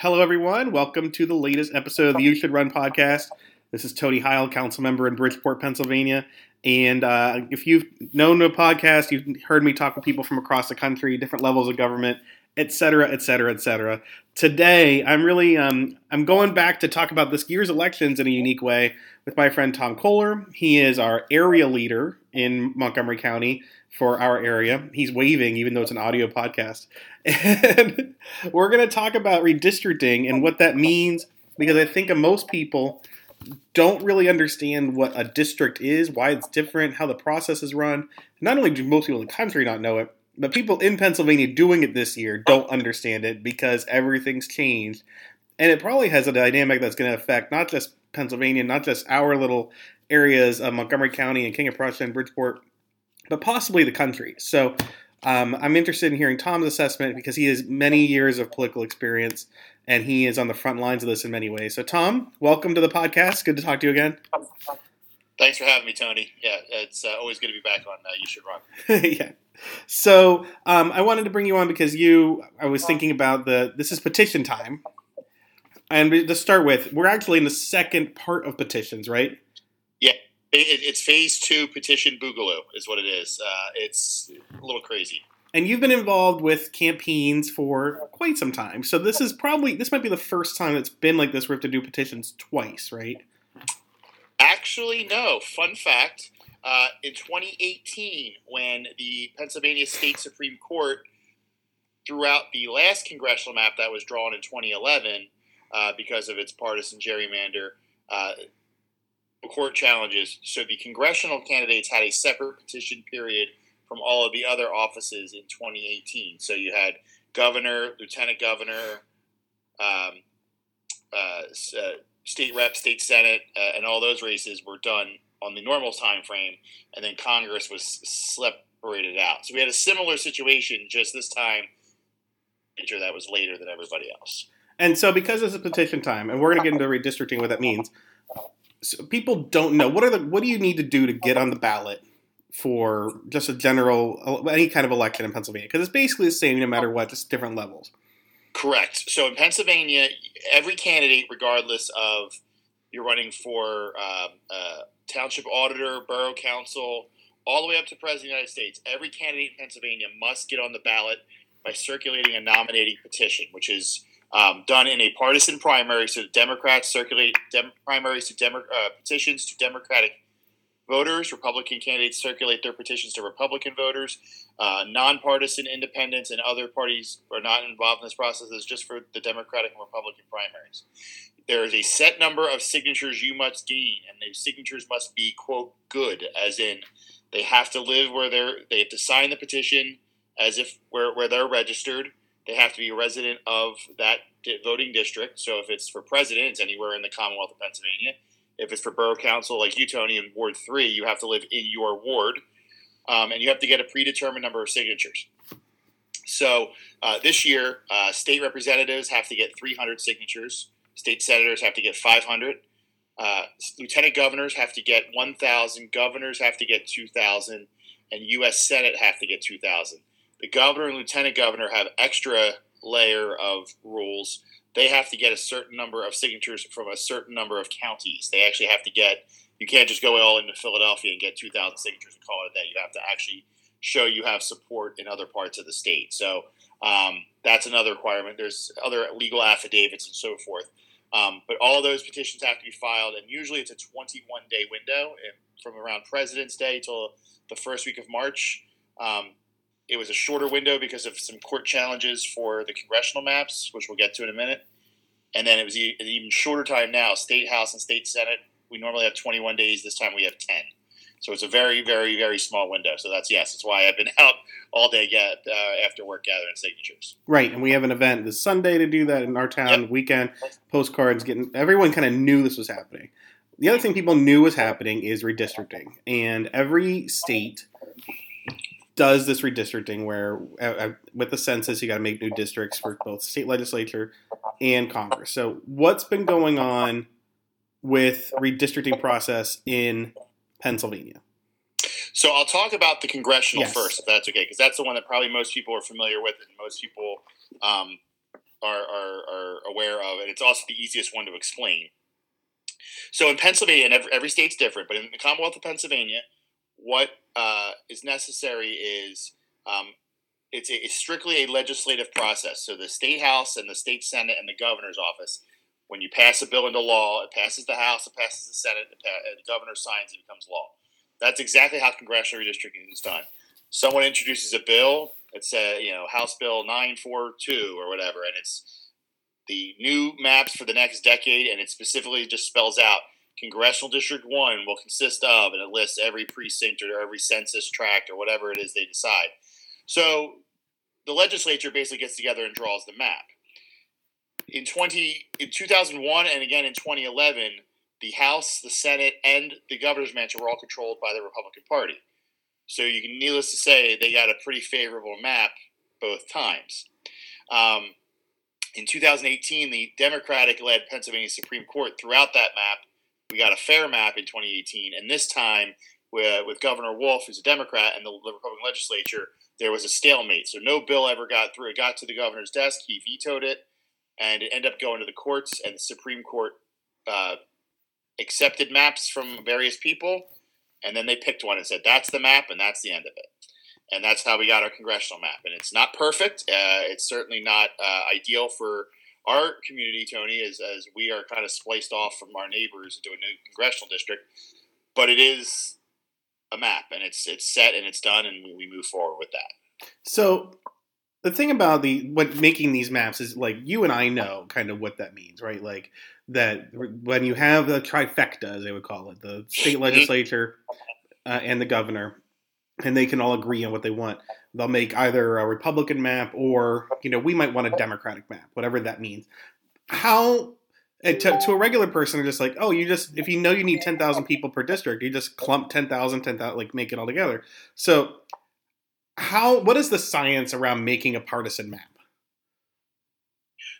Hello, everyone. Welcome to the latest episode of the You Should Run podcast. This is Tony Heil, council member in Bridgeport, Pennsylvania. And uh, if you've known the podcast, you've heard me talk with people from across the country, different levels of government, et cetera, et cetera, et cetera. Today, I'm really um, I'm going back to talk about this year's elections in a unique way with my friend Tom Kohler. He is our area leader in Montgomery County for our area. He's waving, even though it's an audio podcast. And we're going to talk about redistricting and what that means because I think most people don't really understand what a district is, why it's different, how the process is run. Not only do most people in the country not know it, but people in Pennsylvania doing it this year don't understand it because everything's changed. And it probably has a dynamic that's going to affect not just Pennsylvania, not just our little areas of Montgomery County and King of Prussia and Bridgeport, but possibly the country. So um, I'm interested in hearing Tom's assessment because he has many years of political experience and he is on the front lines of this in many ways. So, Tom, welcome to the podcast. Good to talk to you again. Thanks for having me, Tony. Yeah, it's uh, always good to be back on uh, You Should Run. yeah. So, um, I wanted to bring you on because you, I was thinking about the, this is petition time. And to start with, we're actually in the second part of petitions, right? Yeah, it, it's phase two petition Boogaloo is what it is. Uh, it's a little crazy. And you've been involved with campaigns for quite some time. So this is probably this might be the first time it's been like this where we have to do petitions twice, right? Actually, no. Fun fact: uh, in 2018, when the Pennsylvania State Supreme Court threw out the last congressional map that was drawn in 2011 uh, because of its partisan gerrymander, uh, court challenges. So the congressional candidates had a separate petition period from all of the other offices in 2018. So you had governor, lieutenant governor, um, uh, uh, state rep, state senate, uh, and all those races were done on the normal time frame, and then Congress was separated out. So we had a similar situation, just this time, that was later than everybody else. And so, because it's a petition time, and we're going to get into redistricting, what that means. So people don't know what are the what do you need to do to get on the ballot for just a general any kind of election in Pennsylvania because it's basically the same no matter what, just different levels. Correct. So in Pennsylvania, every candidate, regardless of you're running for uh, uh, township auditor, borough council, all the way up to president of the United States, every candidate in Pennsylvania must get on the ballot by circulating a nominating petition, which is um, done in a partisan primary. So Democrats circulate dem- primaries to Demo- uh, petitions to Democratic voters. Republican candidates circulate their petitions to Republican voters. Uh, nonpartisan independents and other parties are not involved in this process. It's just for the Democratic and Republican primaries. There is a set number of signatures you must gain, and those signatures must be quote good, as in they have to live where they're. They have to sign the petition as if where where they're registered. They have to be a resident of that voting district. So if it's for president, it's anywhere in the Commonwealth of Pennsylvania if it's for borough council like you, Tony, in Ward 3, you have to live in your ward um, and you have to get a predetermined number of signatures. So uh, this year, uh, state representatives have to get 300 signatures, state senators have to get 500. Uh, lieutenant governors have to get 1,000, governors have to get 2,000, and U.S. Senate have to get 2,000. The governor and lieutenant governor have extra layer of rules they have to get a certain number of signatures from a certain number of counties. They actually have to get. You can't just go all into Philadelphia and get 2,000 signatures and call it that. You have to actually show you have support in other parts of the state. So um, that's another requirement. There's other legal affidavits and so forth. Um, but all those petitions have to be filed, and usually it's a 21 day window from around President's Day till the first week of March. Um, it was a shorter window because of some court challenges for the congressional maps, which we'll get to in a minute. And then it was an even shorter time now. State House and State Senate, we normally have 21 days. This time we have 10. So it's a very, very, very small window. So that's yes, that's why I've been out all day get, uh, after work gathering signatures. Right, and we have an event this Sunday to do that in our town. Yep. Weekend postcards, getting everyone kind of knew this was happening. The other thing people knew was happening is redistricting, and every state does this redistricting where uh, uh, with the census you got to make new districts for both state legislature and Congress. So what's been going on with redistricting process in Pennsylvania? So I'll talk about the congressional yes. first, if that's okay, because that's the one that probably most people are familiar with, and most people um, are, are, are aware of, and it's also the easiest one to explain. So in Pennsylvania, and every, every state's different, but in the Commonwealth of Pennsylvania, what uh, is necessary is um, it's, a, it's strictly a legislative process. So the state house and the state senate and the governor's office, when you pass a bill into law, it passes the house, it passes the senate, and the governor signs, it becomes law. That's exactly how congressional redistricting is done. Someone introduces a bill. It's a you know House Bill nine four two or whatever, and it's the new maps for the next decade, and it specifically just spells out Congressional District 1 will consist of, and it lists every precinct or every census tract or whatever it is they decide. So the legislature basically gets together and draws the map. In 20 in 2001 and again in 2011, the House, the Senate, and the governor's mansion were all controlled by the Republican Party. So you can, needless to say, they got a pretty favorable map both times. Um, in 2018, the Democratic led Pennsylvania Supreme Court threw out that map. We got a fair map in 2018. And this time, with, with Governor Wolf, who's a Democrat, and the, the, Republican legislature, there was a stalemate. So no bill ever got through. It got to the governor's desk. He vetoed it, and it ended up going to the courts. And the Supreme Court uh, accepted maps from various people, and then they picked one and said, that's the map, and that's the end of it and that's how we got our congressional map. And it's not perfect. Uh, it's certainly not uh, ideal for our community, Tony, as, as we are kind of spliced off from our neighbors into a new congressional district. But it is a map, and it's it's set and it's done, and we move forward with that. So the thing about the what making these maps is like you and I know kind of what that means, right? Like that when you have the trifecta, as they would call it, the state mm-hmm. legislature uh, and the governor, and they can all agree on what they want. They'll make either a Republican map or, you know, we might want a Democratic map, whatever that means. How to, to, a regular person, just like, oh, you just if you know you need ten thousand people per district, you just clump 10,000, 10,000, like make it all together. So, how what is the science around making a partisan map?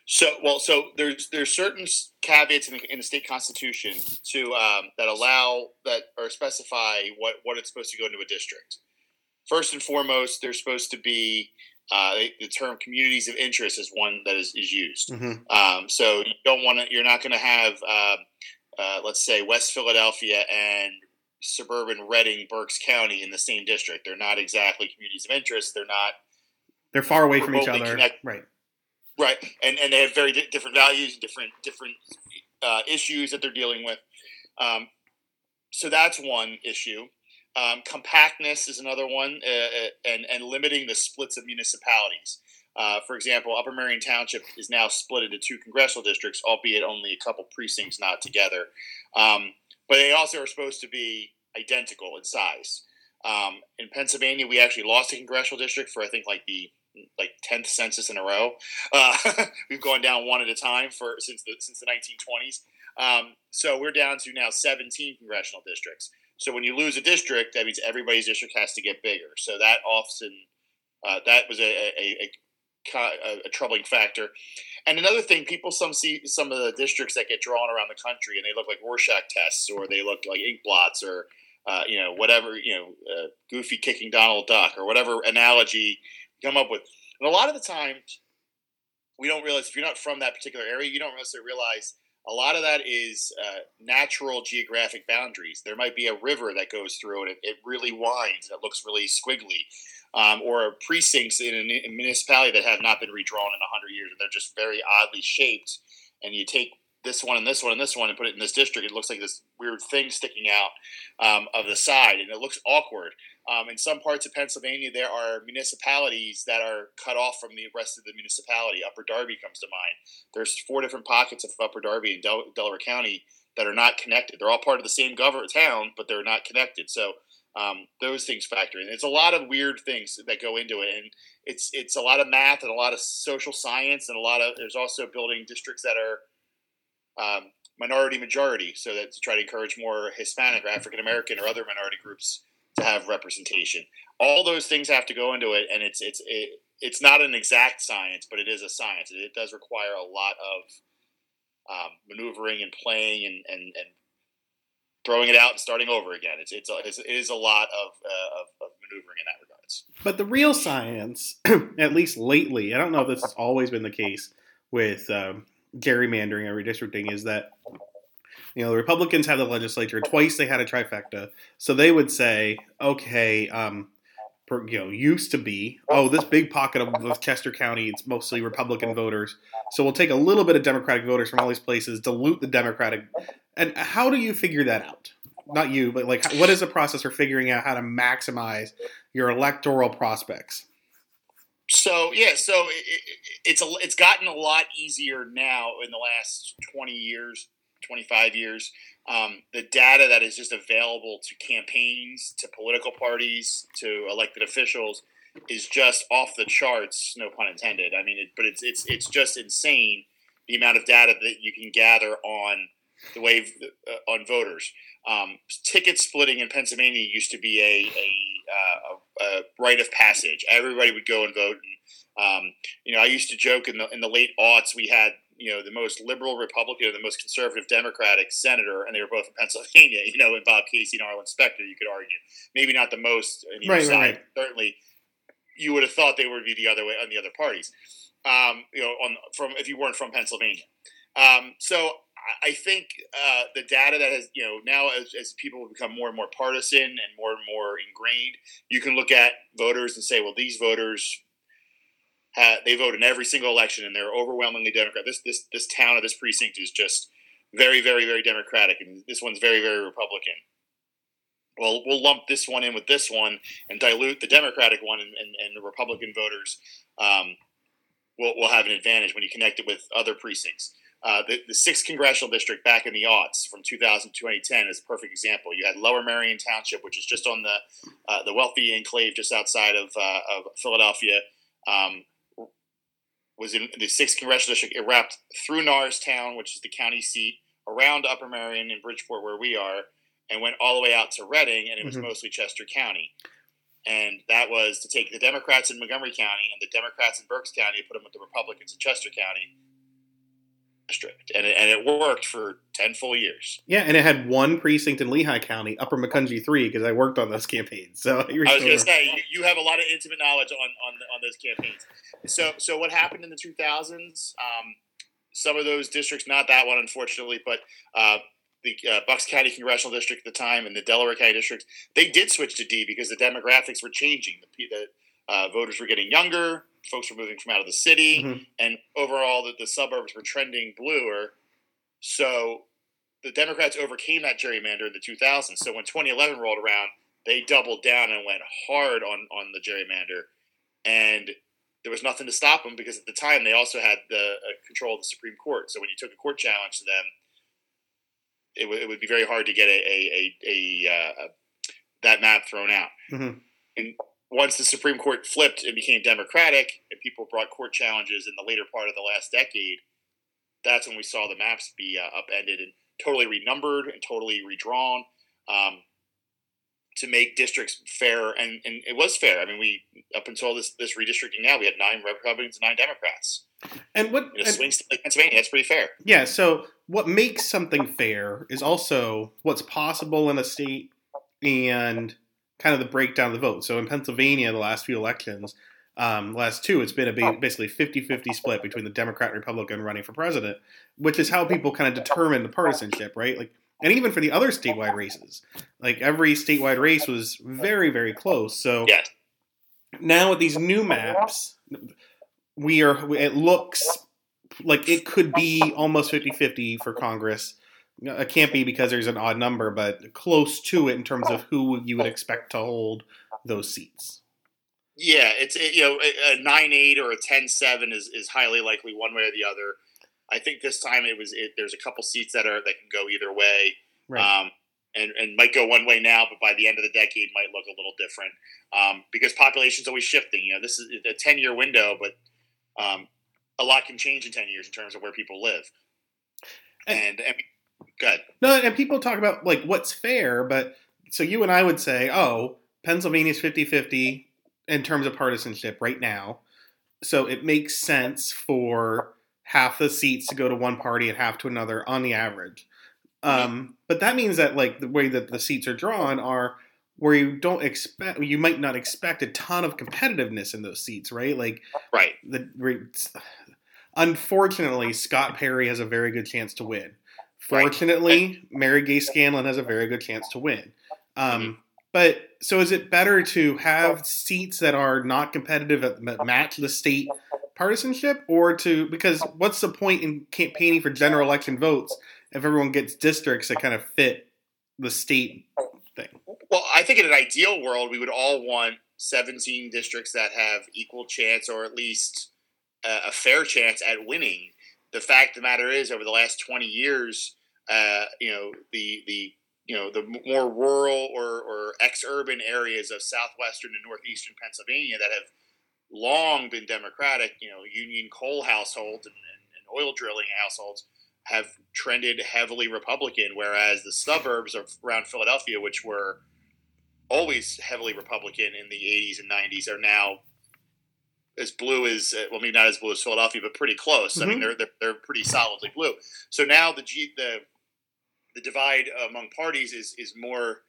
So, well, so there's there's certain caveats in the, in the state constitution to um, that allow that or specify what what it's supposed to go into a district first and foremost, there's supposed to be uh, the term communities of interest is one that is, is used. Mm-hmm. Um, so you don't want to, you're not going to have, uh, uh, let's say, West Philadelphia and suburban Reading, Berks County in the same district. They're not exactly communities of interest. They're not. They're far away from each other. Connect- right. Right, and and they have very di- different values, different different uh, issues that they're dealing with. Um, so that's one issue. Um, compactness is another one, uh, uh, and and limiting the splits of municipalities. Uh, for example, Upper Merion Township is now split into two congressional districts, albeit only a couple precincts, not together. Um, but they also are supposed to be identical in size. Um, in Pennsylvania, we actually lost a congressional district for I think like the like tenth census in a row. Uh, we've gone down one at a time for since the since the 1920s. Um, so we're down to now 17 congressional districts. So when you lose a district, that means everybody's district has to get bigger. So that often uh, that was a, a, a, a, troubling factor. And another thing, people some see some of the districts that get drawn around the country, and they look like Rorschach tests, or they look like ink blots, or uh, you know whatever you know, uh, Goofy kicking Donald Duck, or whatever analogy you come up with. And a lot of the time, we don't realize if you're not from that particular area, you don't necessarily realize a lot of that is uh, natural geographic boundaries. There might be a river that goes through it. It, really winds. It looks really squiggly. Um, or precincts in a, municipality that have not been redrawn in 100 years. And they're just very oddly shaped. And you take this one and this one and this one and put it in this district, it looks like this weird thing sticking out um, of the side. And it looks awkward. Um, in some parts of Pennsylvania, there are municipalities that are cut off from the rest of the municipality. Upper Darby comes to mind. There's four different pockets of Upper Darby in Del- Delaware County that are not connected. They're all part of the same government town, but they're not connected. So um, those things factor in. It's a lot of weird things that go into it, and it's it's a lot of math and a lot of social science and a lot of. There's also building districts that are um, minority majority, so that to try to encourage more Hispanic or African American or other minority groups to have representation. All those things have to go into it, and it's it's it, it's not an exact science, but it is a science. It does require a lot of um, maneuvering and playing and, and, and throwing it out and starting over again. It's it's, it's it is a lot of, uh, of, of maneuvering in that regards. But the real science, at least lately, I don't know if this has always been the case with um, gerrymandering or redistricting is that you know the Republicans have the legislature twice. They had a trifecta, so they would say, okay, um, per, you know, used to be, oh, this big pocket of, of Chester County, it's mostly Republican voters, so we'll take a little bit of Democratic voters from all these places, dilute the Democratic. And how do you figure that out? Not you, but like, what is the process for figuring out how to maximize your electoral prospects? So yeah, so it, it, it's a, it's gotten a lot easier now in the last twenty years, twenty five years. Um, the data that is just available to campaigns, to political parties, to elected officials is just off the charts. No pun intended. I mean, it, but it's it's it's just insane the amount of data that you can gather on the way uh, on voters. Um, ticket splitting in Pennsylvania used to be a, a, uh, a, a rite of passage. Everybody would go and vote. And, um, you know, I used to joke in the in the late aughts we had you know the most liberal Republican or the most conservative Democratic senator, and they were both in Pennsylvania. You know, in Bob Casey and Arlen Specter, you could argue maybe not the most on either Right, right, right. Certainly, you would have thought they would be the other way on the other parties. Um, you know, on from if you weren't from Pennsylvania. Um, so I- think uh, the data that has you know now as, as people become more and more partisan and more and more ingrained, you can look at voters and say, well, these voters ha they vote in every single election and they're overwhelmingly Democrat. This this this town or this precinct is just very very very Democratic, and this one's very very Republican. Well, we'll lump this one in with this one and dilute the Democratic one, and, and, and the Republican voters um, will, will have an advantage when you connect it with other precincts. Uh, the, the sixth congressional district back in the aughts from 2000 to 2010 is a perfect example. You had Lower Merion Township, which is just on the uh, the wealthy enclave just outside of, uh, of Philadelphia. Um, was in the sixth congressional district. It wrapped through Norristown, which is the county seat, around Upper Merion and Bridgeport, where we are, and went all the way out to Reading, and it was Mhm. mostly Chester County. And that was to take the Democrats in Montgomery County and the Democrats in Berks County and put them with the Republicans in Chester County district. And it, and it worked for 10 full years. Yeah, and it had one precinct in Lehigh County, Upper Macungie three, because I worked on those campaigns. So you're I was going to say you, have a lot of intimate knowledge on, on on those campaigns. So so what happened in the 2000s? Um, some of those districts, not that one, unfortunately, but uh, the uh, Bucks County Congressional District at the time and the Delaware County districts, they did switch to D because the demographics were changing. The, the uh, voters were getting younger, folks were moving from out of the city, Mhm. and overall the, the suburbs were trending bluer. So the Democrats overcame that gerrymander in the 2000s. So when 2011 rolled around, they doubled down and went hard on on the gerrymander, and there was nothing to stop them because at the time they also had the uh, control of the Supreme Court. So when you took a court challenge to them, it, w- it would be very hard to get a a, a, a uh, that map thrown out. Mhm. And once the Supreme Court flipped and became Democratic, and people brought court challenges in the later part of the last decade, that's when we saw the maps be uh, upended and totally renumbered and totally redrawn um, to make districts fair. And, and it was fair. I mean, we up until this this redistricting now, we had nine Republicans and nine Democrats. And what? In a swing state like Pennsylvania, that's pretty fair. yeah. So what makes something fair is also what's possible in a state and kind of the breakdown of the vote. So in Pennsylvania, the last few elections, um, last two, it's been a basically 50-50 split between the Democrat and Republican running for president, which is how people kind of determine the partisanship, right? Like, and even for the other statewide races, like every statewide race was very, very close. So Yes. now with these new maps, we are. It looks like it could be almost 50-50 for Congress. It can't be because there's an odd number, but close to it in terms of who you would expect to hold those seats. Yeah, it's it, you know a- nine eight or a 10-7 is, is highly likely one way or the other. I think this time it was it, there's a couple seats that are that can go either way. Right. um, and, and might go one way now, but by the end of the decade might look a little different um, because population's always shifting. You know, this is a ten year window, but um, a lot can change in ten years in terms of where people live. And, and good, No, and people talk about like what's fair, but so you and I would say, oh, Pennsylvania's 50-50 in terms of partisanship right now. So it makes sense for half the seats to go to one party and half to another on the average. Um, but that means that like the way that the seats are drawn are where you don't expect you might not expect a ton of competitiveness in those seats, right? Like right? the unfortunately, Scott Perry has a very good chance to win. Fortunately, right. Mary Gay Scanlon has a very good chance to win. Um, mm-hmm. But so is it better to have seats that are not competitive that match the state partisanship, or to because what's the point in campaigning for general election votes if everyone gets districts that kind of fit the state thing? Well, I think in an ideal world, we would all want 17 districts that have equal chance, or at least a, a fair chance at winning. The fact of the matter is, over the last 20 years, uh, you know the the you know the more rural or, or ex-urban areas of southwestern and northeastern Pennsylvania that have long been Democratic, you know, union coal households and, and, and oil drilling households have trended heavily Republican, whereas the suburbs around Philadelphia, which were always heavily Republican in the 80s and 90s, are now as blue as uh, well, maybe not as blue as Philadelphia, but pretty close. Mm-hmm. I mean, mm-hmm. they're, they're, they're pretty solidly blue. So now the G, the the divide among parties is is more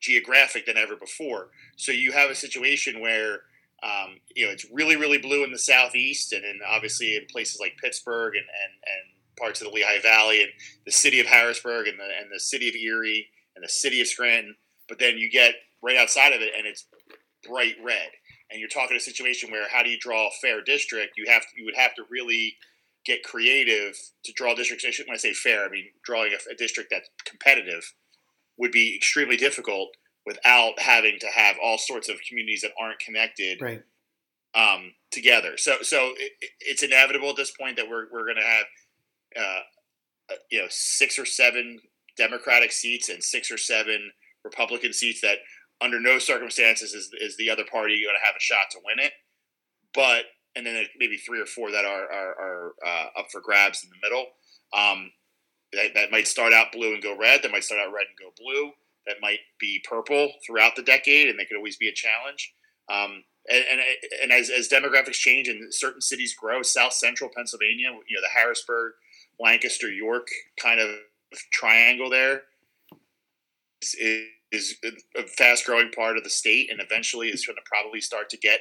geographic than ever before. So you have a situation where um, you know it's really really blue in the southeast, and then obviously in places like Pittsburgh and, and, and parts of the Lehigh Valley and the city of Harrisburg and the and the city of Erie and the city of Scranton. But then you get right outside of it, and it's bright red. And you're talking a situation where how do you draw a fair district? You have to, you would have to really get creative to draw districts. I shouldn't when I say fair, I mean drawing a, a district that's competitive would be extremely difficult without having to have all sorts of communities that aren't connected right. um, together. So, so it, it's inevitable at this point that we're we're going to have uh, uh, you know six or seven Democratic seats and six or seven Republican seats that under no circumstances is, is the other party going to have a shot to win it. But and then maybe three or four that are are, are uh, up for grabs in the middle. Um, that, that might start out blue and go red. That might start out red and go blue. That might be purple throughout the decade, and they could always be a challenge. Um, and, and, and as, as demographics change and certain cities grow, South Central Pennsylvania, you know, the Harrisburg, Lancaster, York kind of triangle there is, is a fast growing part of the state, and eventually is going to probably start to get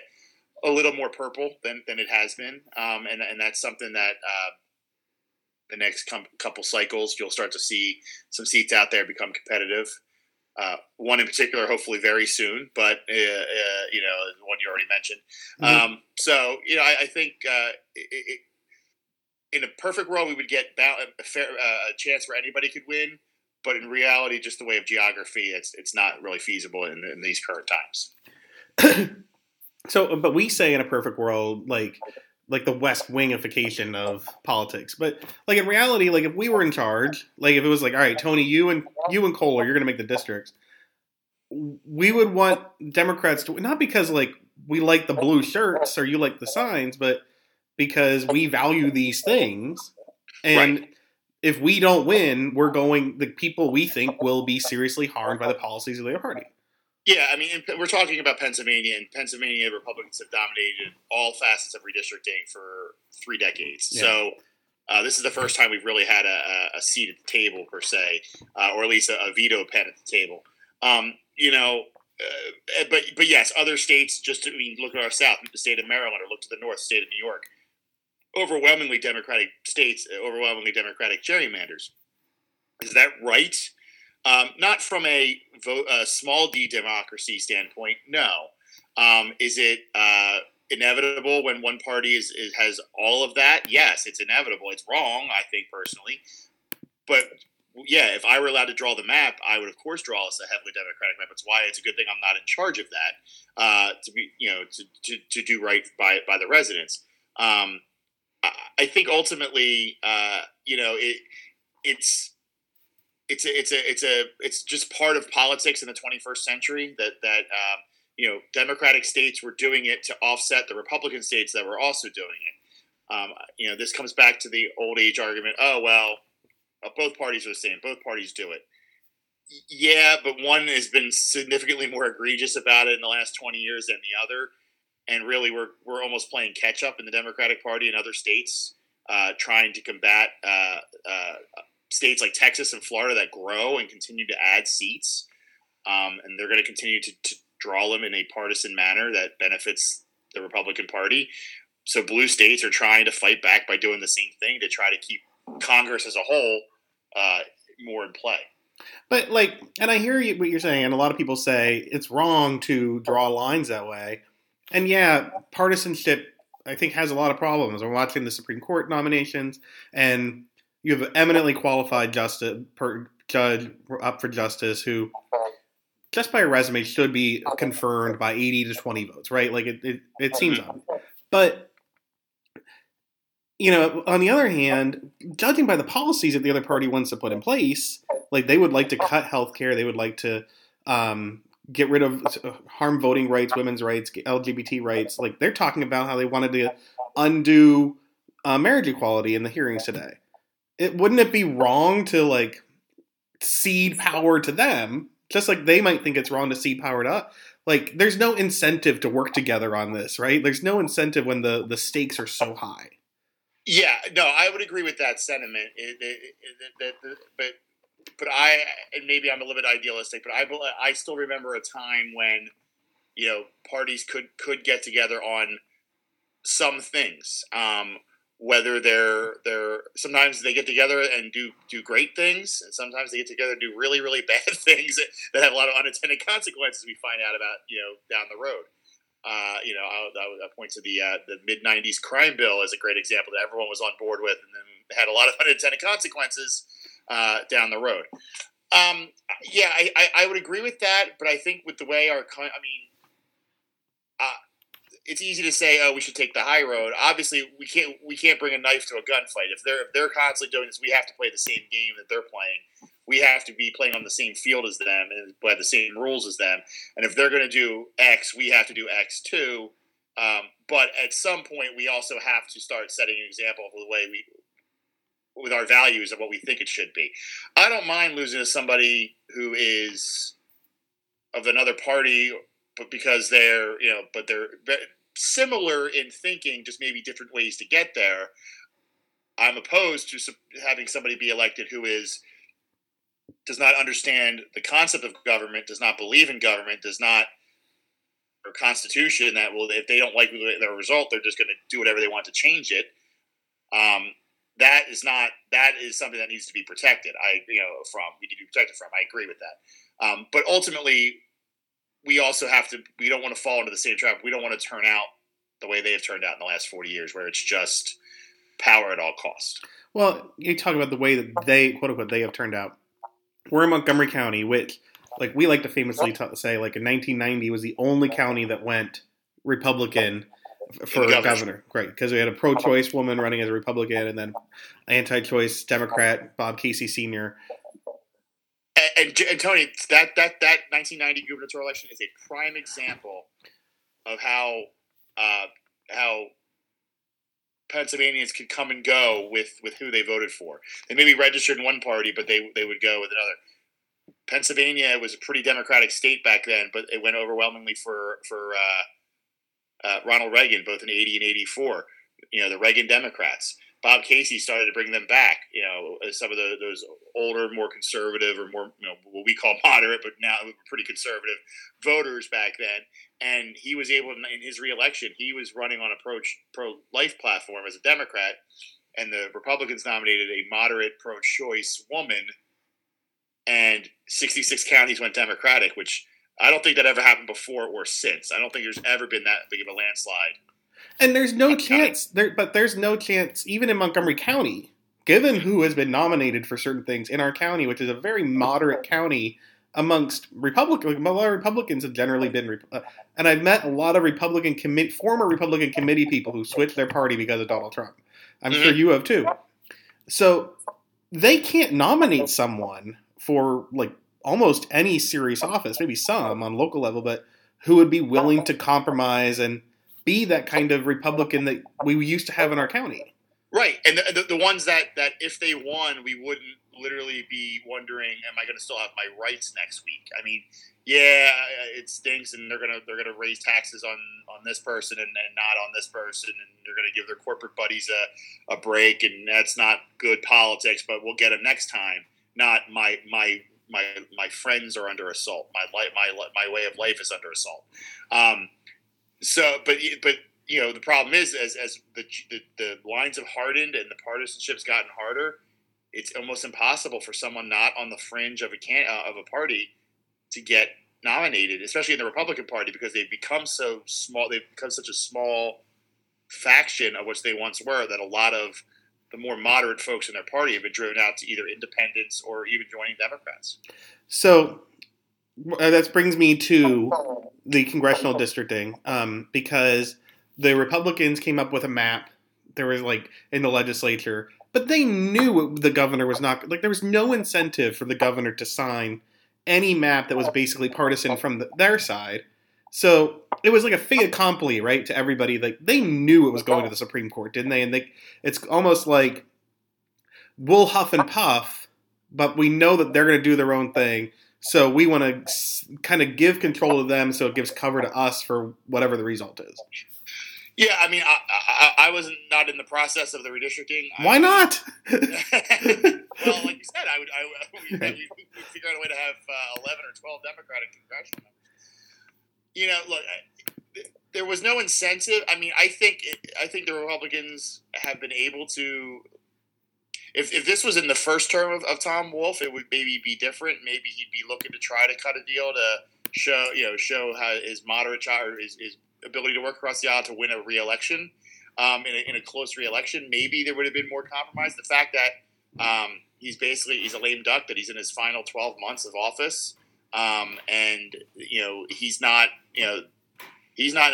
a little more purple than, than it has been. Um, and, and that's something that uh, the next com- couple cycles, you'll start to see some seats out there become competitive. Uh, one in particular, hopefully very soon, but uh, uh, you know, the one you already mentioned. Mm-hmm. Um, so, you know, I, I think uh, it, it, in a perfect world, we would get a, fair, uh, a chance where anybody could win. But in reality, just the way of geography, it's it's not really feasible in, in these current times. So, but we say in a perfect world, like like the West Wingification of politics. But like in reality, like if we were in charge, like if it was like, all right, Tony, you and you and Kohler, you're going to make the districts. We would want Democrats to not because like we like the blue shirts or you like the signs, but because we value these things. And right. If we don't win, we're going the people we think will be seriously harmed by the policies of the party. Yeah, I mean, we're talking about Pennsylvania, and Pennsylvania Republicans have dominated all facets of redistricting for three decades. Yeah. So uh, this is the first time we've really had a, a seat at the table, per se, uh, or at least a, a, veto pen at the table. Um, you know, uh, but but yes, other states. Just to, I mean, look at our south, the state of Maryland, or look to the north, the state of New York. Overwhelmingly Democratic states, overwhelmingly Democratic gerrymanders. Is that right? Um, not from a, vote, a small d democracy standpoint, no. Um, is it uh, inevitable when one party is, is, has all of that? Yes, it's inevitable. It's wrong, I think personally. But yeah, if I were allowed to draw the map, I would of course draw us a heavily Democratic map. It's why it's a good thing I'm not in charge of that uh, to be, you know, to, to, to, do right by by the residents. Um, I, think ultimately, uh, you know, it it's it's a, it's a it's a it's just part of politics in the 21st century that that um, you know Democratic states were doing it to offset the Republican states that were also doing it. Um, you know, this comes back to the old age argument. Oh well, uh, both parties are the same. Both parties do it. Yeah, but one has been significantly more egregious about it in the last 20 years than the other, and really we're we're almost playing catch up in the Democratic Party in other states, uh, trying to combat uh, uh states like Texas and Florida that grow and continue to add seats, um, and they're going to continue to, draw them in a partisan manner that benefits the Republican Party. so blue states are trying to fight back by doing the same thing to try to keep Congress as a whole uh, more in play. But like, and I hear what you're saying, and a lot of people say it's wrong to draw lines that way. And yeah, partisanship I think has a lot of problems. I'm watching the Supreme Court nominations, and you have an eminently qualified justice per, judge up for justice who, just by a resume, should be confirmed by 80 to 20 votes, right? Like it, it, it seems on. But you know, on the other hand, judging by the policies that the other party wants to put in place, like they would like to cut health care, they would like to um, get rid of harm voting rights, women's rights, LGBT rights. Like they're talking about how they wanted to undo uh, marriage equality in the hearings today. It wouldn't it be wrong to like cede power to them, just like they might think it's wrong to cede power to. Like there's no incentive to work together on this, right? There's no incentive when the the stakes are so high. Yeah, no, I would agree with that sentiment. It, it, it, but but I and maybe I'm a little bit idealistic, but I I still remember a time when you know parties could could get together on some things. Um, whether they're they're sometimes they get together and do do great things, and sometimes they get together and do really really bad things that, have a lot of unintended consequences. We find out about you know down the road. Uh, you know, I, I, point to the uh, the mid '90s crime bill as a great example that everyone was on board with, and then had a lot of unintended consequences uh, down the road. Um, yeah, I, I, I, would agree with that, but I think with the way our, I mean, uh, it's easy to say, oh, we should take the high road. Obviously, we can't we can't bring a knife to a gunfight. If they're if they're constantly doing this, we have to play the same game that they're playing. We have to be playing on the same field as them and play the same rules as them. And if they're going to do X, we have to do X too. Um, but at some point, we also have to start setting an example of the way we with our values of what we think it should be. I don't mind losing to somebody who is of another party, but because they're you know, but they're similar in thinking, just maybe different ways to get there. I'm opposed to having somebody be elected who is does not understand the concept of government, does not believe in government, does not or constitution that will if they don't like the result, they're just going to do whatever they want to change it. Um, that is not that is something that needs to be protected. I you know from we need to be protected from. I agree with that. Um, but ultimately, we also have to. We don't want to fall into the same trap. We don't want to turn out the way they have turned out in the last forty years, where it's just power at all costs. Well, you talk about the way that they quote unquote they have turned out. We're in Montgomery County, which like we like to famously t- say, like in 1990 was the only county that went Republican for governor. governor. Great, because we had a pro-choice woman running as a Republican, and then anti-choice Democrat Bob Casey Sr. And, and, and, Tony, that that that 1990 gubernatorial election is a prime example of how uh, how Pennsylvanians could come and go with with who they voted for. They may be registered in one party, but they they would go with another. Pennsylvania was a pretty democratic state back then, but it went overwhelmingly for for uh, uh, Ronald Reagan, both in 80 and 84, you know, the Reagan Democrats. Bob Casey started to bring them back, you know, some of the, those older, more conservative or more, you know, what we call moderate, but now pretty conservative voters back then. And he was able, in his reelection, he was running on a pro, pro-life platform as a Democrat, and the Republicans nominated a moderate, pro-choice woman, and 66 counties went Democratic, which I don't think that ever happened before or since. I don't think there's ever been that big of a landslide. And there's no chance there, but there's no chance even in Montgomery County, given who has been nominated for certain things in our county, which is a very moderate county amongst Republicans. A lot of Republicans have generally been, uh, and I've met a lot of Republican commit former Republican committee people who switched their party because of Donald Trump. I'm mm-hmm. sure you have too. So they can't nominate someone for like almost any serious office, maybe some on local level, but who would be willing to compromise and be that kind of Republican that we used to have in our county. Right, and the, the, the ones that that if they won, we wouldn't literally be wondering, am I going to still have my rights next week? I mean, yeah, uh, it stinks, and they're gonna they're gonna raise taxes on on this person and, and not on this person, and they're gonna give their corporate buddies a, a break, and that's not good politics. But we'll get them next time. Not my my my my friends are under assault. My life, my my way of life is under assault. Um, so, but but you know, the problem is as as the, the the lines have hardened and the partisanship's gotten harder, it's almost impossible for someone not on the fringe of a can uh, of a party to get nominated, especially in the Republican Party, because they've become so small. They've become such a small faction of which they once were that a lot of the more moderate folks in their party have been driven out to either independents or even joining Democrats. So uh, that brings me to the congressional districting um, because the Republicans came up with a map. There was like in the legislature, but they knew the governor was not like there was no incentive for the governor to sign any map that was basically partisan from the, their side. So it was like a fait accompli, right, to everybody. Like they knew it was going to the Supreme Court, didn't they? And they, it's almost like we'll huff and puff, but we know that they're going to do their own thing. So we want to kind of give control to them, so it gives cover to us for whatever the result is. Yeah, I mean, I, I, I was not in the process of the redistricting. Why not? well, like you said, I would, I would, figure out a way to have uh, eleven or twelve Democratic congressional members. You know, look, I, there was no incentive. I mean, I think I think the Republicans have been able to. If, if this was in the first term of, of Tom Wolf, it would maybe be different. Maybe he'd be looking to try to cut a deal to show you know show how his moderate child his, his ability to work across the aisle to win a reelection um, in, a, in a close reelection. Maybe there would have been more compromise. The fact that um, he's basically he's a lame duck that he's in his final 12 months of office um, and you know he's not you know he's not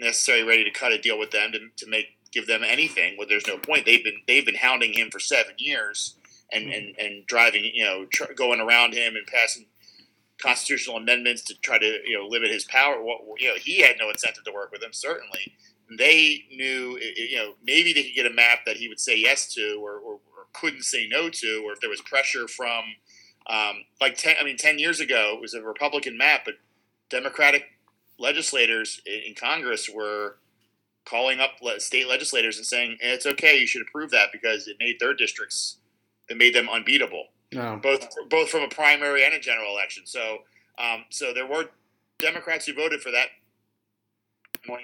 necessarily ready to cut a deal with them to, to make give them anything well there's no point they've been they've been hounding him for seven years and and, and driving you know tr- going around him and passing constitutional amendments to try to you know limit his power. You know, he had no incentive to work with them. Certainly, they knew you know maybe they could get a map that he would say yes to or, or, or couldn't say no to, or if there was pressure from um, like ten. I mean, ten years ago it was a Republican map, but Democratic legislators in Congress were calling up state legislators and saying it's okay, you should approve that because it made their districts, it made them unbeatable. No. both both from a primary and a general election. So um, so there were Democrats who voted for that. Uh,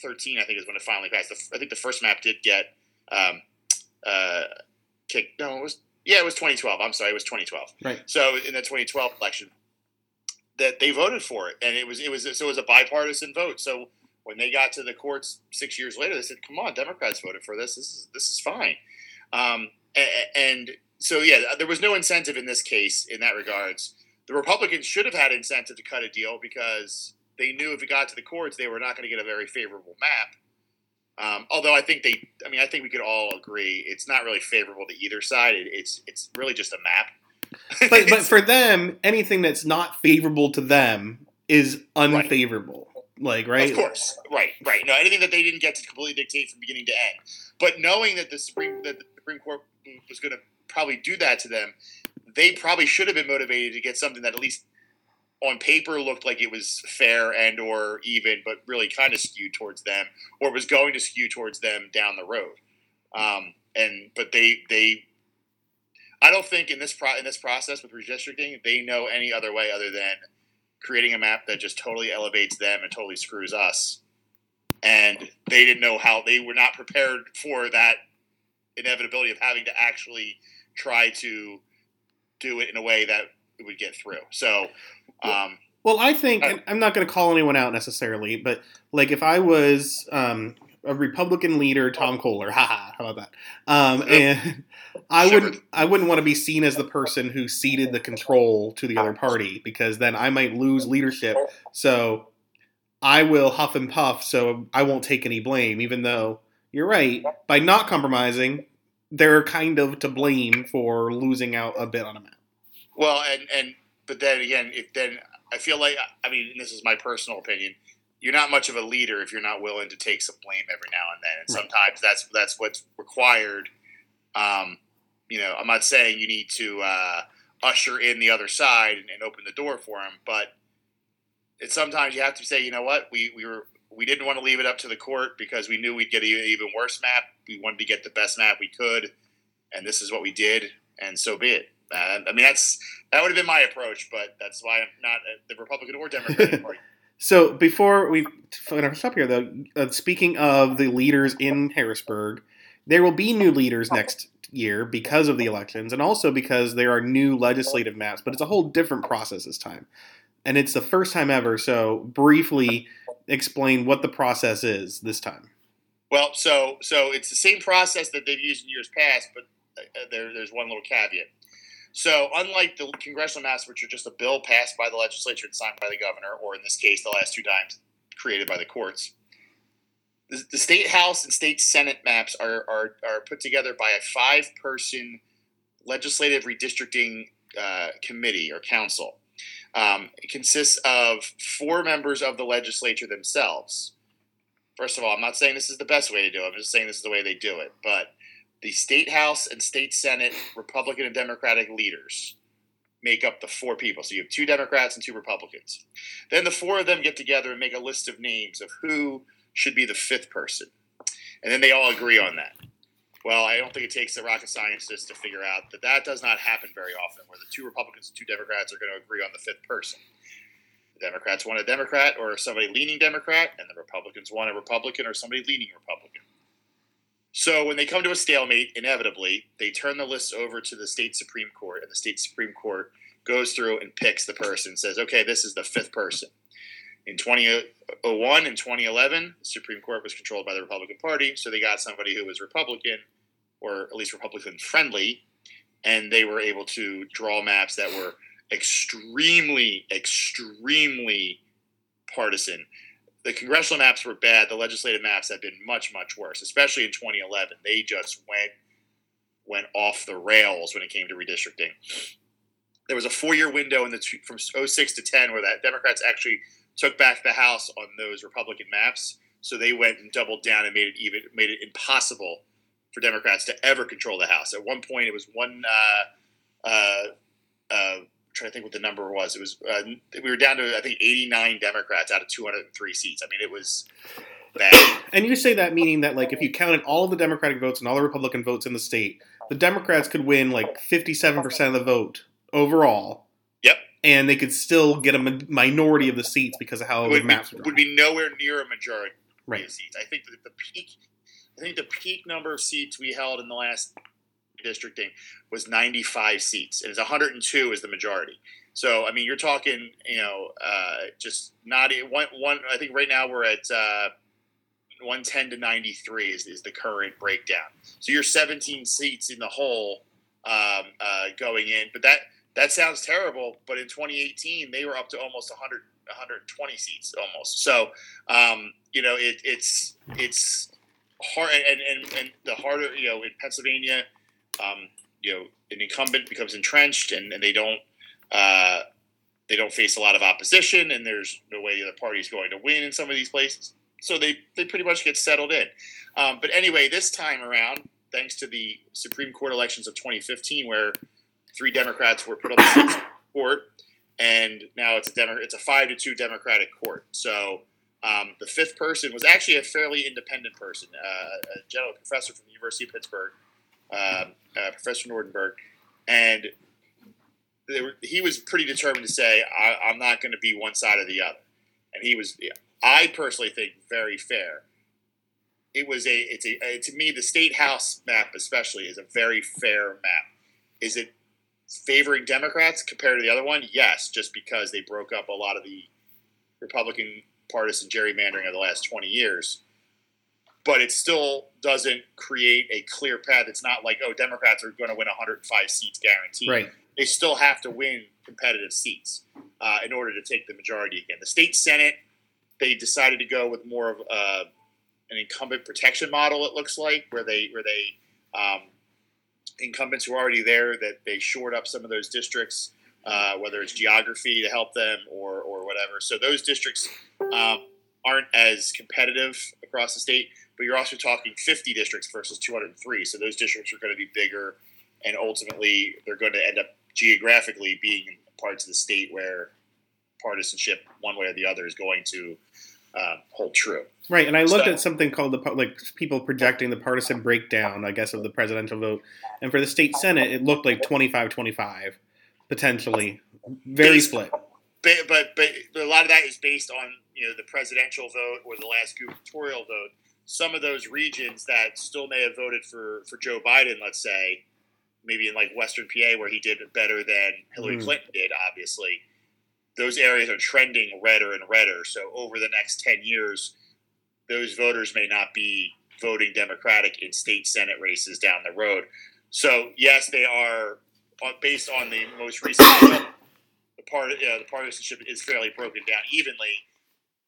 Thirteen, I think, is when it finally passed. I think the first map did get um, uh, kicked. No, it was yeah, it was 2012. I'm sorry, it was 2012. Right. So in the 2012 election, that they voted for it, and it was it was so it was a bipartisan vote. So when they got to the courts six years later, they said, "Come on, Democrats voted for this. This is this is fine." Um, and, and so yeah, there was no incentive in this case in that regards. The Republicans should have had incentive to cut a deal because they knew if it got to the courts, they were not going to get a very favorable map. Um, although I think they, I mean, I think we could all agree it's not really favorable to either side. It, it's it's really just a map. but but for them, anything that's not favorable to them is unfavorable. Right. Like right, of course, right, right. No, anything that they didn't get to completely dictate from beginning to end. But knowing that the Supreme that the Supreme Court was going to probably do that to them, they probably should have been motivated to get something that at least on paper looked like it was fair and or even, but really kind of skewed towards them, or was going to skew towards them down the road. Um, and but they they, I don't think in this pro in this process with redistricting they know any other way other than creating a map that just totally elevates them and totally screws us. And they didn't know how they were not prepared for that inevitability of having to actually try to do it in a way that it would get through. So, um, well, I think I, I'm not going to call anyone out necessarily, but like if I was um, a Republican leader, Tom Kohler, haha, how about that? Um, and I wouldn't, I wouldn't want to be seen as the person who ceded the control to the other party because then I might lose leadership. So I will huff and puff, so I won't take any blame, even though you're right. By not compromising, they're kind of to blame for losing out a bit on a map. Well, and and but then again, if then I feel like I mean this is my personal opinion. You're not much of a leader if you're not willing to take some blame every now and then, and sometimes that's that's what's required. Um, you know, I'm not saying you need to uh, usher in the other side and, and open the door for him, but it's sometimes you have to say, you know what, we we were we didn't want to leave it up to the court because we knew we'd get an even worse map. We wanted to get the best map we could, and this is what we did, and so be it. Uh, I mean, that's that would have been my approach, but that's why I'm not the Republican or Democratic Party. So before we finish up here, though, uh, speaking of the leaders in Harrisburg, there will be new leaders next year because of the elections, and also because there are new legislative maps. But it's a whole different process this time, and it's the first time ever. So briefly explain what the process is this time. Well, so so it's the same process that they've used in years past, but uh, there, there's one little caveat. So, unlike the congressional maps, which are just a bill passed by the legislature and signed by the governor, or in this case, the last two times created by the courts, the, the state house and state senate maps are, are, are put together by a five person legislative redistricting uh, committee or council. Um, it consists of four members of the legislature themselves. First of all, I'm not saying this is the best way to do it. I'm just saying this is the way they do it. But the state house and state senate Republican and Democratic leaders make up the four people. So you have two Democrats and two Republicans. Then the four of them get together and make a list of names of who should be the fifth person. And then they all agree on that. Well, I don't think it takes the rocket scientist to figure out that that does not happen very often, where the two Republicans and two Democrats are going to agree on the fifth person. The Democrats want a Democrat or somebody leaning Democrat, and the Republicans want a Republican or somebody leaning Republican. So when they come to a stalemate, inevitably, they turn the list over to the state Supreme Court, and the state Supreme Court goes through and picks the person, says, okay, this is the fifth person. In 2001 and 2011, the Supreme Court was controlled by the Republican Party, so they got somebody who was Republican, or at least Republican friendly, and they were able to draw maps that were extremely, extremely partisan the congressional maps were bad. The legislative maps have been much, much worse, especially in 2011. They just went went off the rails when it came to redistricting. There was a four year window in the from 06 to 10 where that Democrats actually took back the House on those Republican maps. So they went and doubled down and made it even made it impossible for Democrats to ever control the House. At one point, it was one. Uh, uh, uh, trying to think what the number was. It was uh, we were down to I think 89 Democrats out of 203 seats. I mean, it was bad. And you say that meaning that like if you counted all the Democratic votes and all the Republican votes in the state, the Democrats could win like 57 percent of the vote overall. Yep. And they could still get a minority of the seats because of how would the maps be, would be nowhere near a majority right. of seats. I think that the peak, I think the peak number of seats we held in the last redistricting was 95 seats, and it's 102 is the majority. So I mean, you're talking, you know, uh, just not one one. I think right now we're at uh, 110 to 93 is, is the current breakdown. So you're 17 seats in the whole um, uh, going in, but that that sounds terrible. But in 2018, they were up to almost 100 120 seats almost. So um, you know, it, it's it's hard, and, and and the harder you know in Pennsylvania um, you know, an incumbent becomes entrenched and, and they don't uh, they don't face a lot of opposition, and there's no way the other party is going to win in some of these places. So they, they pretty much get settled in. Um, but anyway, this time around, thanks to the Supreme Court elections of 2015, where three Democrats were put on the Supreme court, and now it's a Demo- it's a five to two Democratic court. So um, the fifth person was actually a fairly independent person, uh, a general professor from the University of Pittsburgh uh, uh, Professor Nordenberg, and were, he was pretty determined to say, I, am not going to be one side or the other." And he was, I personally think, very fair. It was a, it's a, to me, the state house map especially is a very fair map. Is it favoring Democrats compared to the other one? Yes, just because they broke up a lot of the Republican partisan gerrymandering of the last 20 years but it still doesn't create a clear path. It's not like, oh, Democrats are going to win 105 seats guaranteed. Right. They still have to win competitive seats uh, in order to take the majority again. The state Senate, they decided to go with more of uh, an incumbent protection model. It looks like where they where they um, incumbents who are already there that they shored up some of those districts, uh, whether it's geography to help them or or whatever. So those districts um, aren't as competitive across the state but you're also talking 50 districts versus 203. So those districts are going to be bigger, and ultimately they're going to end up geographically being in parts of the state where partisanship, one way or the other, is going to uh, hold true. Right, and I looked so, at something called the like people projecting the partisan breakdown, I guess, of the presidential vote, and for the state senate, it looked like 25-25 potentially, very based, split. But, but but a lot of that is based on you know the presidential vote or the last gubernatorial vote, some of those regions that still may have voted for for Joe Biden, let's say, maybe in like Western PA where he did better than Hillary Mm. Clinton did, obviously, those areas are trending redder and redder. So over the next ten years, those voters may not be voting Democratic in state Senate races down the road. So yes, they are uh, based on the most recent. the part, know, the partisanship is fairly broken down evenly,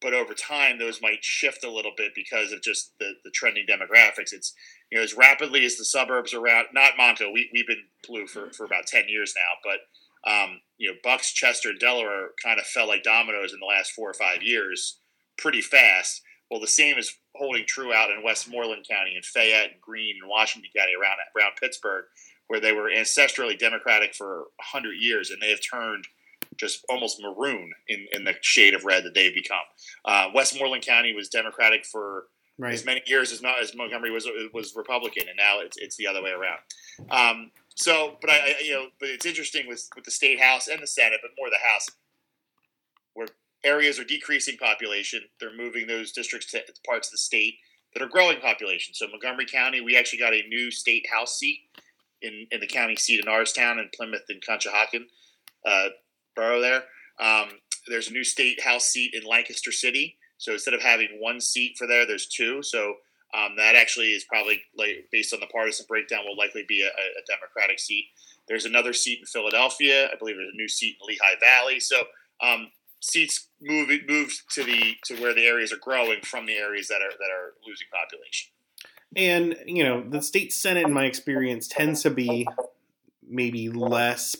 but over time those might shift a little bit because of just the, the trending demographics. It's you know as rapidly as the suburbs around not Montco. We we've been blue for, for about ten years now, but um, you know Bucks, Chester, and Delaware kind of fell like dominoes in the last four or five years, pretty fast. Well, the same is holding true out in Westmoreland County and Fayette and Greene and Washington County around around Pittsburgh, where they were ancestrally Democratic for hundred years, and they have turned just almost maroon in, in the shade of red that they've become. Uh, Westmoreland County was Democratic for Right. as many years as not as Montgomery was was Republican, and now it's it's the other way around. Um, so, but I, I you know, but it's interesting with with the state house and the Senate, but more the House, where areas are decreasing population, they're moving those districts to parts of the state that are growing population. So Montgomery County, we actually got a new state house seat in in the county seat in Norristown and Plymouth and Conshohocken uh, borough there. Um, there's a new state house seat in Lancaster City. So instead of having one seat for there, there's two. So um, that actually is probably like based on the partisan breakdown will likely be a, a Democratic seat. There's another seat in Philadelphia. I believe there's a new seat in Lehigh Valley. So um, seats move move to the to where the areas are growing from the areas that are that are losing population. And you know, the state senate, in my experience, tends to be maybe less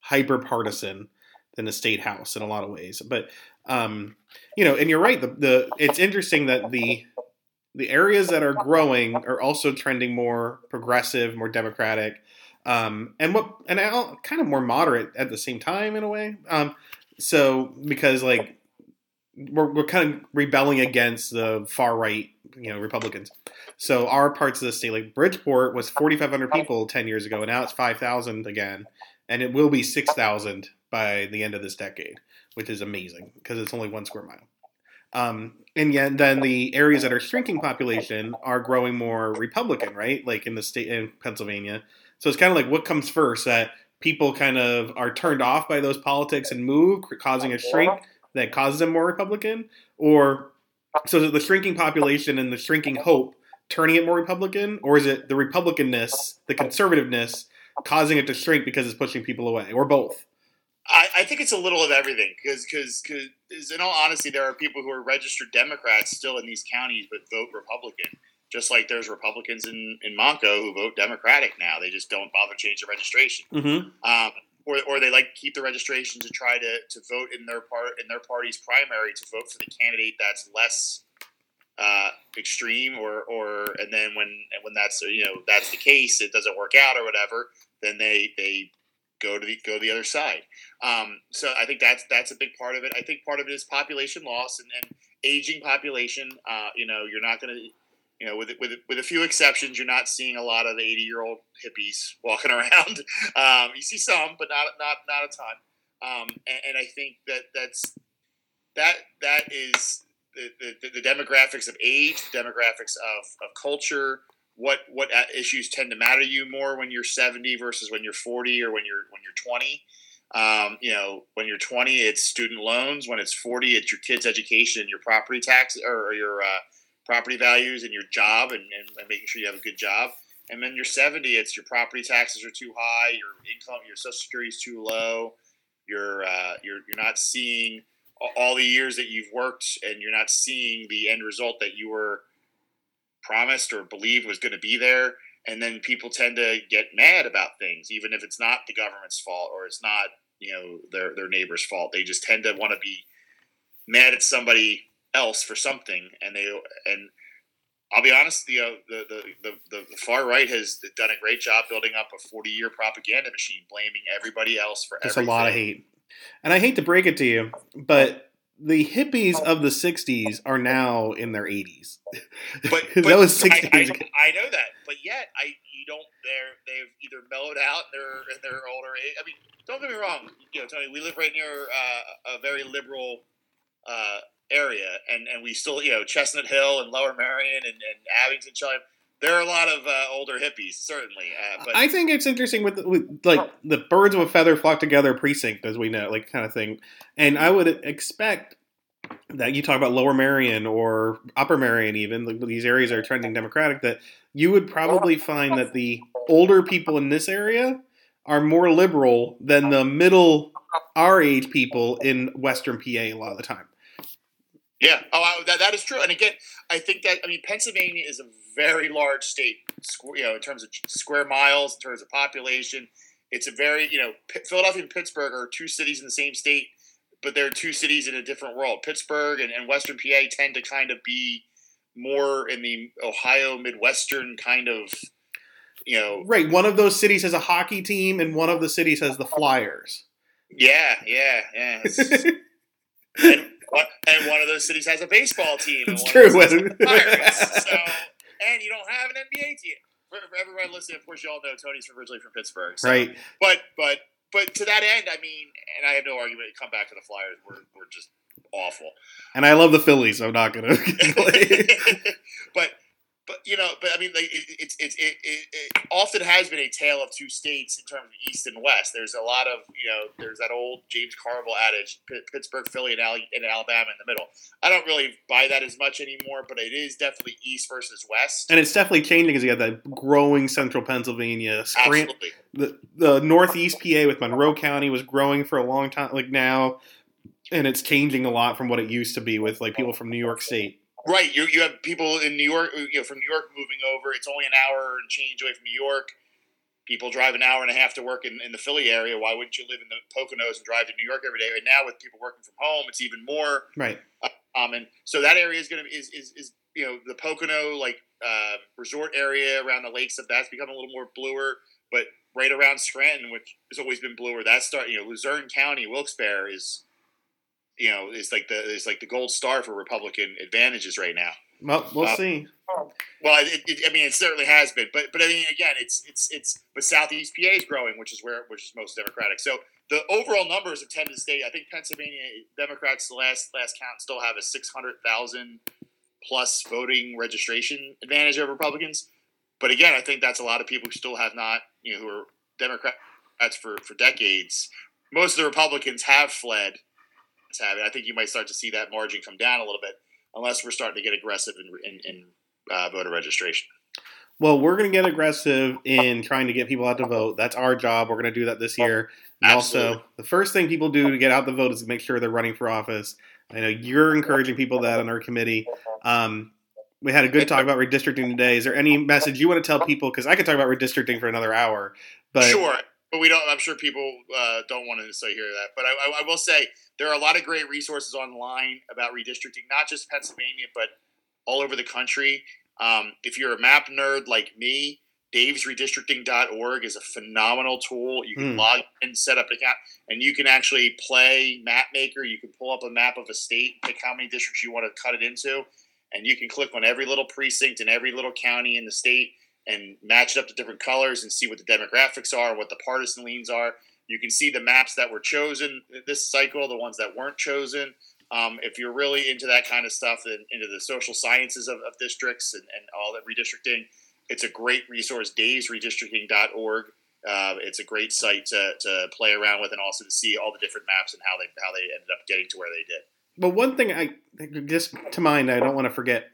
hyper partisan than the state house in a lot of ways. But um, you know, and you're right. The, the it's interesting that the the areas that are growing are also trending more progressive, more democratic, um, and what and kind of more moderate at the same time in a way. Um, so because like we're, we're kind of rebelling against the far right, you know, Republicans. So our parts of the state, like Bridgeport, was 4,500 people 10 years ago, and now it's 5,000 again, and it will be 6,000 by the end of this decade, which is amazing because it's only one square mile. Um, and yet, then the areas that are shrinking population are growing more Republican, right? Like in the state in Pennsylvania. So it's kind of like what comes first that people kind of are turned off by those politics and move, causing a shrink that causes them more Republican, or so the shrinking population and the shrinking hope turning it more Republican, or is it the Republicanness, the conservativeness, causing it to shrink because it's pushing people away, or both? I, I think it's a little of everything because because because, in all honesty, there are people who are registered Democrats still in these counties but vote Republican. Just like there's Republicans in, in Montco who vote Democratic now. They just don't bother change their registration. Mm-hmm. Um, or, or they like keep the registration to try to, to vote in their part in their party's primary to vote for the candidate that's less uh, extreme or, or and then when when that's you know that's the case it doesn't work out or whatever then they they go to the go to the other side um, so I think that's that's a big part of it I think part of it is population loss and, and aging population uh, you know you're not going to you know, with with with a few exceptions, you're not seeing a lot of 80 year old hippies walking around. Um, you see some, but not not not a ton. Um, and, and I think that that's that that is the, the, the demographics of age, demographics of, of culture. What what issues tend to matter to you more when you're 70 versus when you're 40 or when you're when you're 20. Um, you know, when you're 20, it's student loans. When it's 40, it's your kids' education and your property tax or, your uh, property values and your job and, and, and making sure you have a good job. And then you're 70, it's your property taxes are too high, your income, your social security is too low, you're, uh, you're, you're not seeing all the years that you've worked and you're not seeing the end result that you were promised or believed was going to be there. And then people tend to get mad about things, even if it's not the government's fault or it's not, you know, their, their neighbor's fault. They just tend to want to be mad at somebody else for something, and they and I'll be honest, the, uh, the, the the the far right has done a great job building up a forty year propaganda machine, blaming everybody else for There's everything. a lot of hate, and I hate to break it to you, but the hippies of the '60s are now in their 80s. But, that but was 60 I, I. I know that, but yet I you don't they're they've either mellowed out in their older age. I mean, don't get me wrong, you know, Tony, we live right near uh, a very liberal uh, area, and and we still you know Chestnut Hill and Lower Merion and, and Abington, Chilliwack. There are a lot of uh, older hippies, certainly. Uh, but I think it's interesting with, with like the birds of a feather flock together precinct, as we know, like kind of thing. And I would expect that you talk about Lower Merion or Upper Merion, even these areas are trending Democratic. That you would probably find that the older people in this area are more liberal than the middle our age people in Western PA a lot of the time. yeah, oh, I, that, that is true. And again, I think that I mean Pennsylvania is a very large state, you know, in terms of square miles, in terms of population. It's a very you know Philadelphia and Pittsburgh are two cities in the same state, but they're two cities in a different world. Pittsburgh and, and Western PA tend to kind of be more in the Ohio Midwestern kind of you know Right. One of those cities has a hockey team, and one of the cities has the Flyers. yeah yeah yeah and, one, and one of those cities has a baseball team. and It's true. of those cities has Pirates. so, and you don't have an NBA team. For, for everyone listening, of course, you all know Tony's originally from Pittsburgh. So. right. But but but to that end, I mean, and I have no argument. Come back to the Flyers. We're we're just awful. And I love the Phillies. So I'm not gonna but but you know, but I mean, like it, it's it's it, it, it often has been a tale of two states in terms of East and West. There's a lot of you know, there's that old James Carville adage: Pittsburgh, Philly, and, Al- and Alabama in the middle. I don't really buy that as much anymore, but it is definitely East versus West. and it's definitely changing because you got that growing central Pennsylvania. Scran- Absolutely. the the northeast PA with Monroe County was growing for a long time, like now, and it's changing a lot from what it used to be with like people from New York State. Right, you you have people in New York, you know, from New York moving over. It's only an hour and change away from New York. People drive an hour and a half to work in, in the Philly area. Why wouldn't you live in the Poconos and drive to New York every day? And now with people working from home, it's even more Right. common. So that area is going to be is, is is you know the Pocono like uh, resort area around the lakes. Of that's becoming a little more bluer, but right around Scranton, which has always been bluer. That's start you know Luzerne County, Wilkes-Barre is you know is like the is like the gold star for Republican advantages right now. Well, we'll Uh, see. Well, it, it, I mean, it certainly has been, but but I mean, again, it's it's it's but Southeast PA is growing, which is where which is most Democratic. So the overall numbers of tend to stay. I think Pennsylvania Democrats the last last count still have a six hundred thousand plus voting registration advantage over Republicans. But again, I think that's a lot of people who still have not, you know, who are Democrats for for decades. Most of the Republicans have fled. Have it. I think you might start to see that margin come down a little bit, unless we're starting to get aggressive in, in, in uh, voter registration. Well, we're going to get aggressive in trying to get people out to vote. That's our job. We're going to do that this year. And also, the first thing people do to get out the vote is to make sure they're running for office. I know you're encouraging people that on our committee. Um, we had a good talk about redistricting today. Is there any message you want to tell people? Because I could talk about redistricting for another hour. But sure, but we don't. I'm sure people uh, don't want to necessarily hear that. But I, I, will say there are a lot of great resources online about redistricting, not just Pennsylvania, but all over the country. Um, if you're a map nerd like me, davesredistricting.org is a phenomenal tool. You can Hmm. log in, set up an account, and you can actually play map maker. You can pull up a map of a state, pick how many districts you want to cut it into, and you can click on every little precinct in every little county in the state and match it up to different colors and see what the demographics are, what the partisan leans are. You can see the maps that were chosen this cycle, the ones that weren't chosen. Um, if you're really into that kind of stuff and into the social sciences of, of districts and, and all that redistricting, it's a great resource, davesredistricting.org. Uh, it's a great site to, to play around with and also to see all the different maps and how they how they ended up getting to where they did. But one thing I just to mind, I don't want to forget.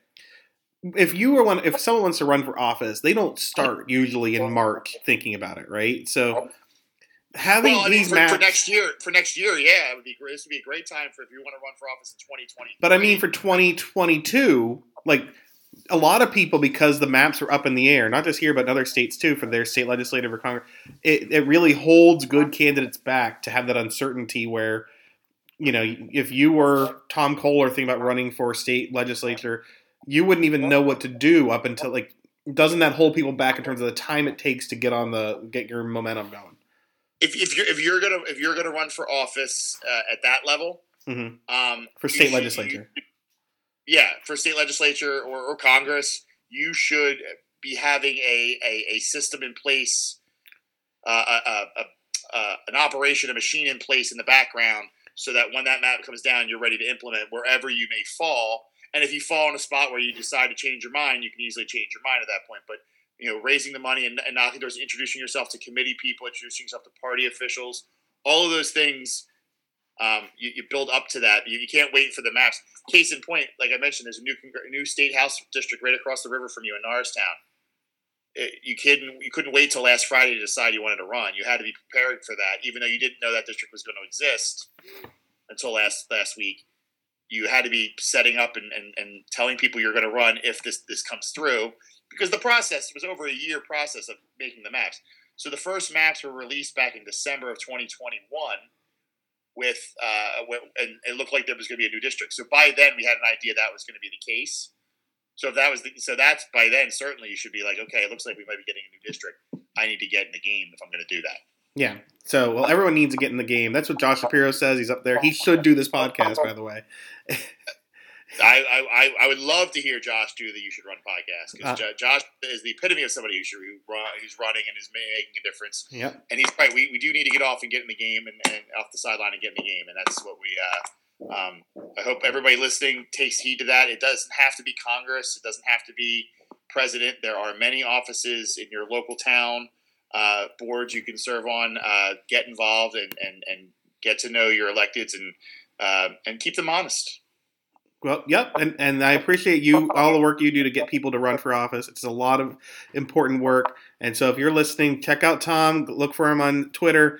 If you were one, if someone wants to run for office, they don't start usually in March thinking about it, right? So having Well, I mean, these for, maps, for next year, for next year, yeah, it would be great. This would be a great time for if you want to run for office in 2020. but I mean for 2022, like a lot of people, because the maps are up in the air, not just here but in other states too, for their state legislative or Congress, it, it really holds good candidates back to have that uncertainty where. You know, if you were Tom Kohler thinking about running for state legislature, you wouldn't even know what to do up until like doesn't that hold people back in terms of the time it takes to get on the get your momentum going if, if you're if you're gonna if you're gonna run for office uh, at that level, Mhm. um, for state should- legislature you- yeah, for state legislature or, or Congress, you should be having a, a, a system in place, uh, a, a, a, uh, an operation, a machine in place in the background so that when that map comes down, you're ready to implement wherever you may fall. And if you fall in a spot where you decide to change your mind, you can easily change your mind at that point. But you know, raising the money and, and knocking doors, introducing yourself to committee people, introducing yourself to party officials, all of those things, um, you, you, build up to that. You, you, can't wait for the maps. Case in point, like I mentioned, there's a new new state house district right across the river from you in Norristown. It, you couldn't you couldn't wait till last Friday to decide you wanted to run. You had to be prepared for that, even though you didn't know that district was going to exist until last last week. You had to be setting up and, and, and telling people you're going to run if this this comes through because the process was over a year process of making the maps. So the first maps were released back in December of 2021 with uh, and it looked like there was going to be a new district. So by then we had an idea that was going to be the case. So if that was the, so that's by then certainly you should be like, okay, it looks like we might be getting a new district. I need to get in the game if I'm going to do that. Yeah. So well, everyone needs to get in the game. That's what Josh Shapiro says. He's up there. He should do this podcast, by the way. I, I, I would love to hear Josh do the You Should Run podcast because uh, Josh is the epitome of somebody who should, who run, who's running and is making a difference. Yeah, and he's right. We, we do need to get off and get in the game and, and off the sideline and get in the game, and that's what we. Uh, um, I hope everybody listening takes heed to that. It doesn't have to be Congress. It doesn't have to be president. There are many offices in your local town, uh, boards you can serve on. Uh, get involved and, and, and get to know your electeds and uh, and keep them honest. Well, yep, and and I appreciate you all the work you do to get people to run for office. It's a lot of important work, and so if you're listening, check out Tom. Look for him on Twitter.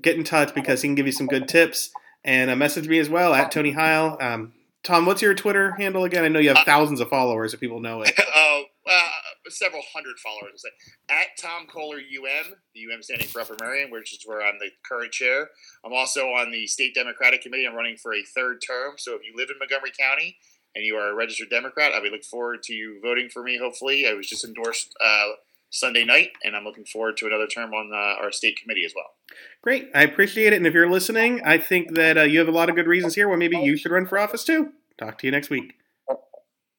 Get in touch because he can give you some good tips. And uh, message me as well at Tony Heil. Um, Tom, what's your Twitter handle again? I know you have uh, thousands of followers if people know it. Oh, uh, several hundred followers. At Tom Kohler UM, the UM standing for Upper Merion, which is where I'm the current chair. I'm also on the state Democratic Committee. I'm running for a third term. So if you live in Montgomery County and you are a registered Democrat, I would look forward to you voting for me. Hopefully, I was just endorsed uh, Sunday night, and I'm looking forward to another term on uh, our state committee as well. Great, I appreciate it. And if you're listening, I think that uh, you have a lot of good reasons here why maybe you should run for office too. Talk to you next week.